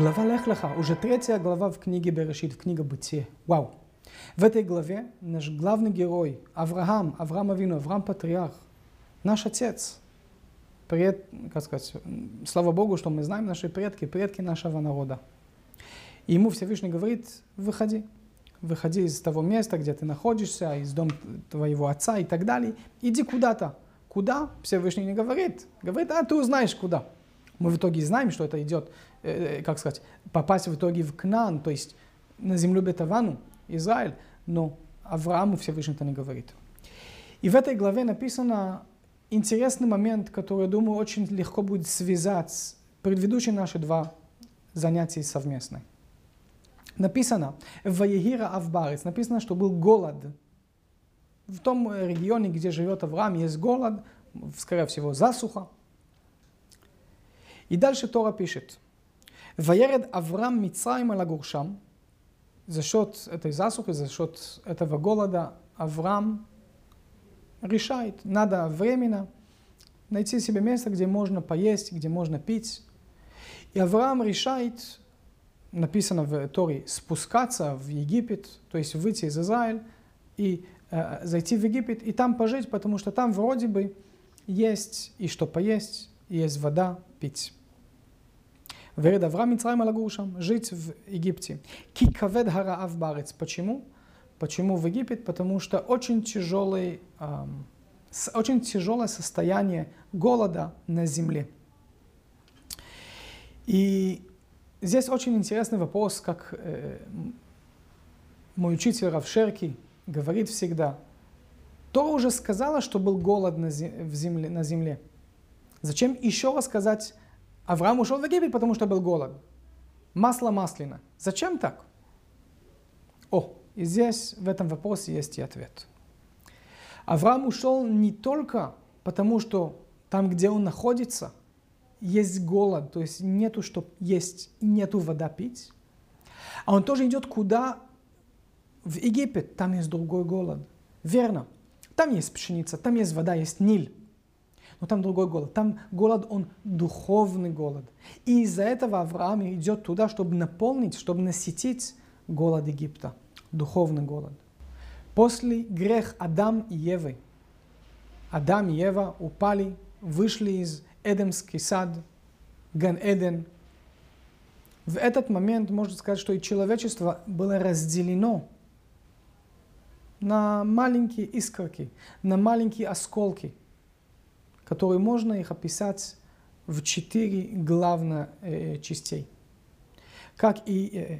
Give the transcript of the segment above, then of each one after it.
Глава Лех Леха, уже третья глава в книге Берешит, в книге Бытие. Вау! В этой главе наш главный герой Авраам, Авраам Авину, Авраам Патриарх, наш отец. Пред, как сказать, слава Богу, что мы знаем наши предки, предки нашего народа. И ему Всевышний говорит, выходи, выходи из того места, где ты находишься, из дома твоего отца и так далее. Иди куда-то. Куда? Всевышний не говорит. Говорит, а ты узнаешь куда. Мы в итоге знаем, что это идет, э, э, как сказать, попасть в итоге в Кнан, то есть на землю Бетавану, Израиль, но Аврааму Всевышний это не говорит. И в этой главе написано интересный момент, который, я думаю, очень легко будет связать предыдущие наши два занятия совместные. Написано, в Ваегира Авбарец, написано, что был голод. В том регионе, где живет Авраам, есть голод, скорее всего, засуха. И дальше Тора пишет, «Ваеред Авраам Мицраим Алагуршам», за счет этой засухи, за счет этого голода Авраам решает, надо временно найти себе место, где можно поесть, где можно пить. И Авраам решает, написано в Торе, спускаться в Египет, то есть выйти из Израиля и э, зайти в Египет и там пожить, потому что там вроде бы есть и что поесть, и есть вода пить. Веред Авраам Мицраим Алагуршам, жить в Египте. Ки кавед хараав барец. Почему? Почему в Египет? Потому что очень тяжелый, эм, очень тяжелое состояние голода на земле. И здесь очень интересный вопрос, как э, мой учитель Равшерки говорит всегда. То уже сказала, что был голод на, земле, на земле. Зачем еще рассказать Авраам ушел в Египет, потому что был голод. Масло масляно. Зачем так? О, и здесь в этом вопросе есть и ответ. Авраам ушел не только потому, что там, где он находится, есть голод, то есть нету что есть, нету вода пить, а он тоже идет куда? В Египет, там есть другой голод. Верно. Там есть пшеница, там есть вода, есть Ниль но там другой голод. Там голод, он духовный голод. И из-за этого Авраам идет туда, чтобы наполнить, чтобы насытить голод Египта, духовный голод. После грех Адам и Евы, Адам и Ева упали, вышли из Эдемский сад, Ган-Эден. В этот момент можно сказать, что и человечество было разделено на маленькие искорки, на маленькие осколки – которые можно их описать в четыре главных э, частей. Как и э,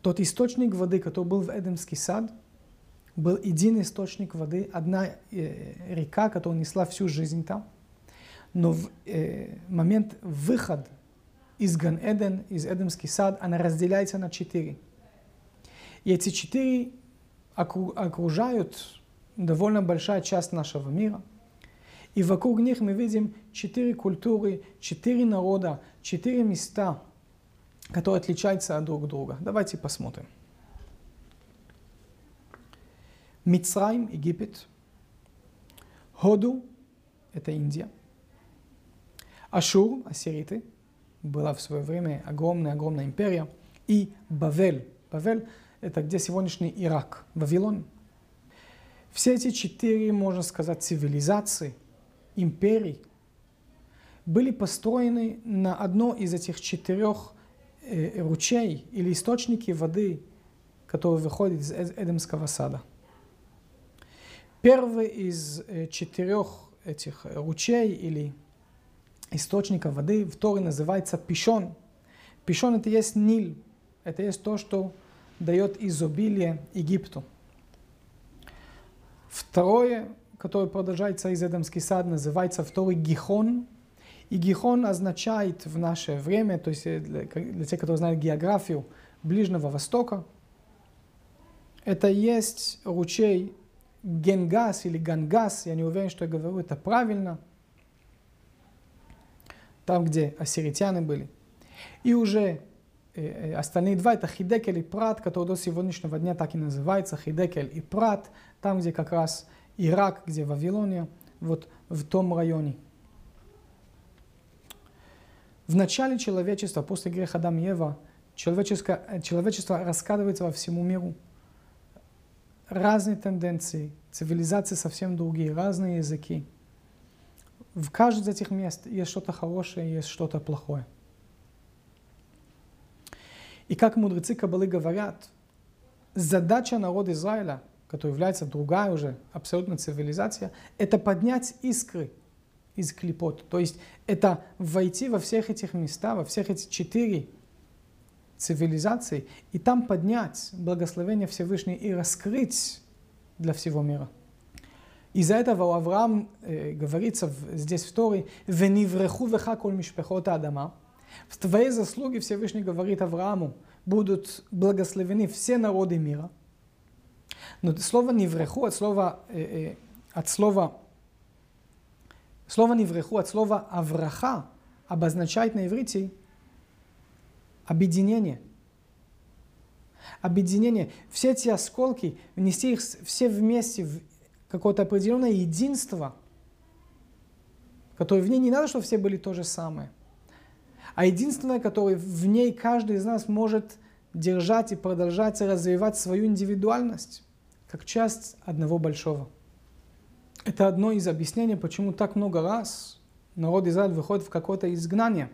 тот источник воды, который был в Эдемский сад, был един источник воды, одна э, река, которая несла всю жизнь там. Но в э, момент выхода из Ган-Эден, из Эдемский сад, она разделяется на четыре. И эти четыре окружают довольно большая часть нашего мира – и вокруг них мы видим четыре культуры, четыре народа, четыре места, которые отличаются от друг друга. Давайте посмотрим. Мицраим, Египет. Ходу, это Индия. Ашур, ассириты, была в свое время огромная-огромная империя. И Бавель. Бавель – это где сегодняшний Ирак, Вавилон. Все эти четыре, можно сказать, цивилизации – империй были построены на одно из этих четырех э, ручей или источники воды, которые выходят из Эдемского сада. Первый из э, четырех этих ручей или источников воды в Торе называется Пишон. Пишон это есть Ниль, это есть то, что дает изобилие Египту. Второе который продолжается из Эдемский сад, называется второй Гихон. И Гихон означает в наше время, то есть для, для тех, кто знает географию Ближнего Востока, это есть ручей Генгас или Гангас, я не уверен, что я говорю это правильно, там, где ассиритяне были. И уже остальные два, это Хидекель и Прат, который до сегодняшнего дня так и называется, Хидекель и Прат, там, где как раз Ирак, где Вавилония, вот в том районе. В начале человечества, после греха Адам и Ева, человеческое, человечество раскадывается во всему миру. Разные тенденции, цивилизации совсем другие, разные языки. В каждом из этих мест есть что-то хорошее, есть что-то плохое. И как мудрецы Кабалы говорят, задача народа Израиля, который является другая уже абсолютно цивилизация, это поднять искры из клепот. То есть это войти во всех этих местах, во всех эти четыре цивилизации, и там поднять благословение Всевышнего и раскрыть для всего мира. Из-за этого у Авраам э, говорится в, здесь в Торе, «Венивреху веха коль мишпехот адама». В твоей заслуге Всевышний говорит Аврааму, будут благословены все народы мира. Но слово «невреху» от слова, э, э, от слова Слово «невреху» от слова «авраха» обозначает на иврите объединение. Объединение. Все эти осколки, внести их все вместе в какое-то определенное единство, которое в ней не надо, чтобы все были то же самое, а единственное, которое в ней каждый из нас может держать и продолжать развивать свою индивидуальность, как часть одного большого. Это одно из объяснений, почему так много раз народ Израиля выходит в какое-то изгнание.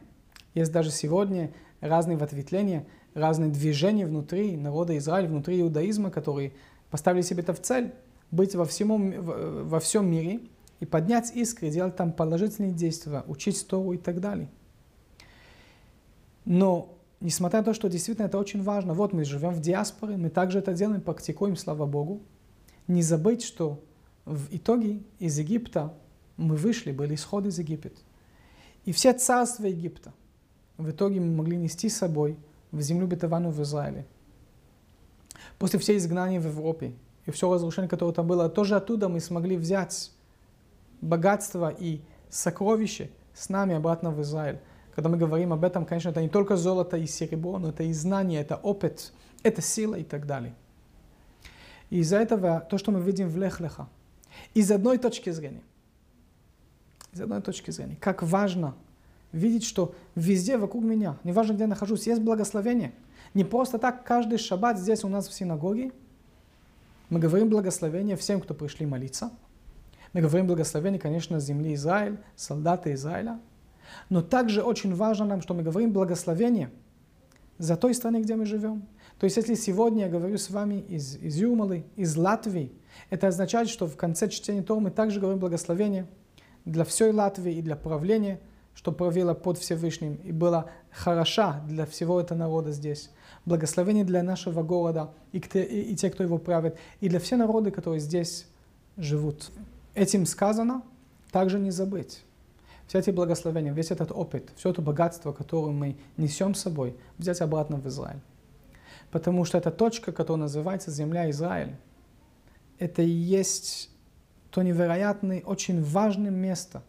Есть даже сегодня разные ответвления, разные движения внутри народа Израиля, внутри иудаизма, которые поставили себе это в цель быть во, всему, во всем мире и поднять искры, делать там положительные действия, учить Тору и так далее. Но, несмотря на то, что действительно это очень важно, вот мы живем в диаспоре, мы также это делаем, практикуем, слава Богу, не забыть, что в итоге из Египта мы вышли, были исходы из Египта. И все царства Египта в итоге мы могли нести с собой в землю бетованную в Израиле. После всей изгнания в Европе и все разрушение, которое там было, тоже оттуда мы смогли взять богатство и сокровища с нами обратно в Израиль. Когда мы говорим об этом, конечно, это не только золото и серебро, но это и знание, это опыт, это сила и так далее. И из-за этого то, что мы видим в Лехлеха, из одной точки зрения. Из одной точки зрения. Как важно видеть, что везде вокруг меня, неважно где я нахожусь, есть благословение. Не просто так каждый шаббат здесь у нас в синагоге. Мы говорим благословение всем, кто пришли молиться. Мы говорим благословение, конечно, земли Израиль, солдаты Израиля. Но также очень важно нам, что мы говорим благословение за той страны, где мы живем. То есть, если сегодня я говорю с вами из, из Юмалы, из Латвии, это означает, что в конце чтения Тора мы также говорим благословение для всей Латвии и для правления, что правило под Всевышним и было хороша для всего этого народа здесь. Благословение для нашего города и, и, и те, кто его правит, и для всех народы, которые здесь живут. Этим сказано, также не забыть. Все эти благословения, весь этот опыт, все это богатство, которое мы несем с собой, взять обратно в Израиль. Потому что это точка, которая называется земля Израиль это и есть то невероятное, очень важное место.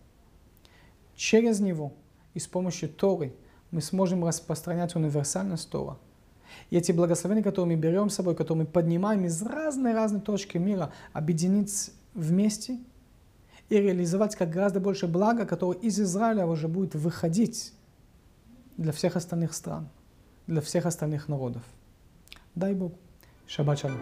Через него и с помощью Торы мы сможем распространять универсальность Тора. И эти благословения, которые мы берем с собой, которые мы поднимаем из разной-разной точки мира, объединить вместе и реализовать как гораздо больше блага, которое из Израиля уже будет выходить для всех остальных стран, для всех остальных народов. Дай Бог. Шаббат шалом.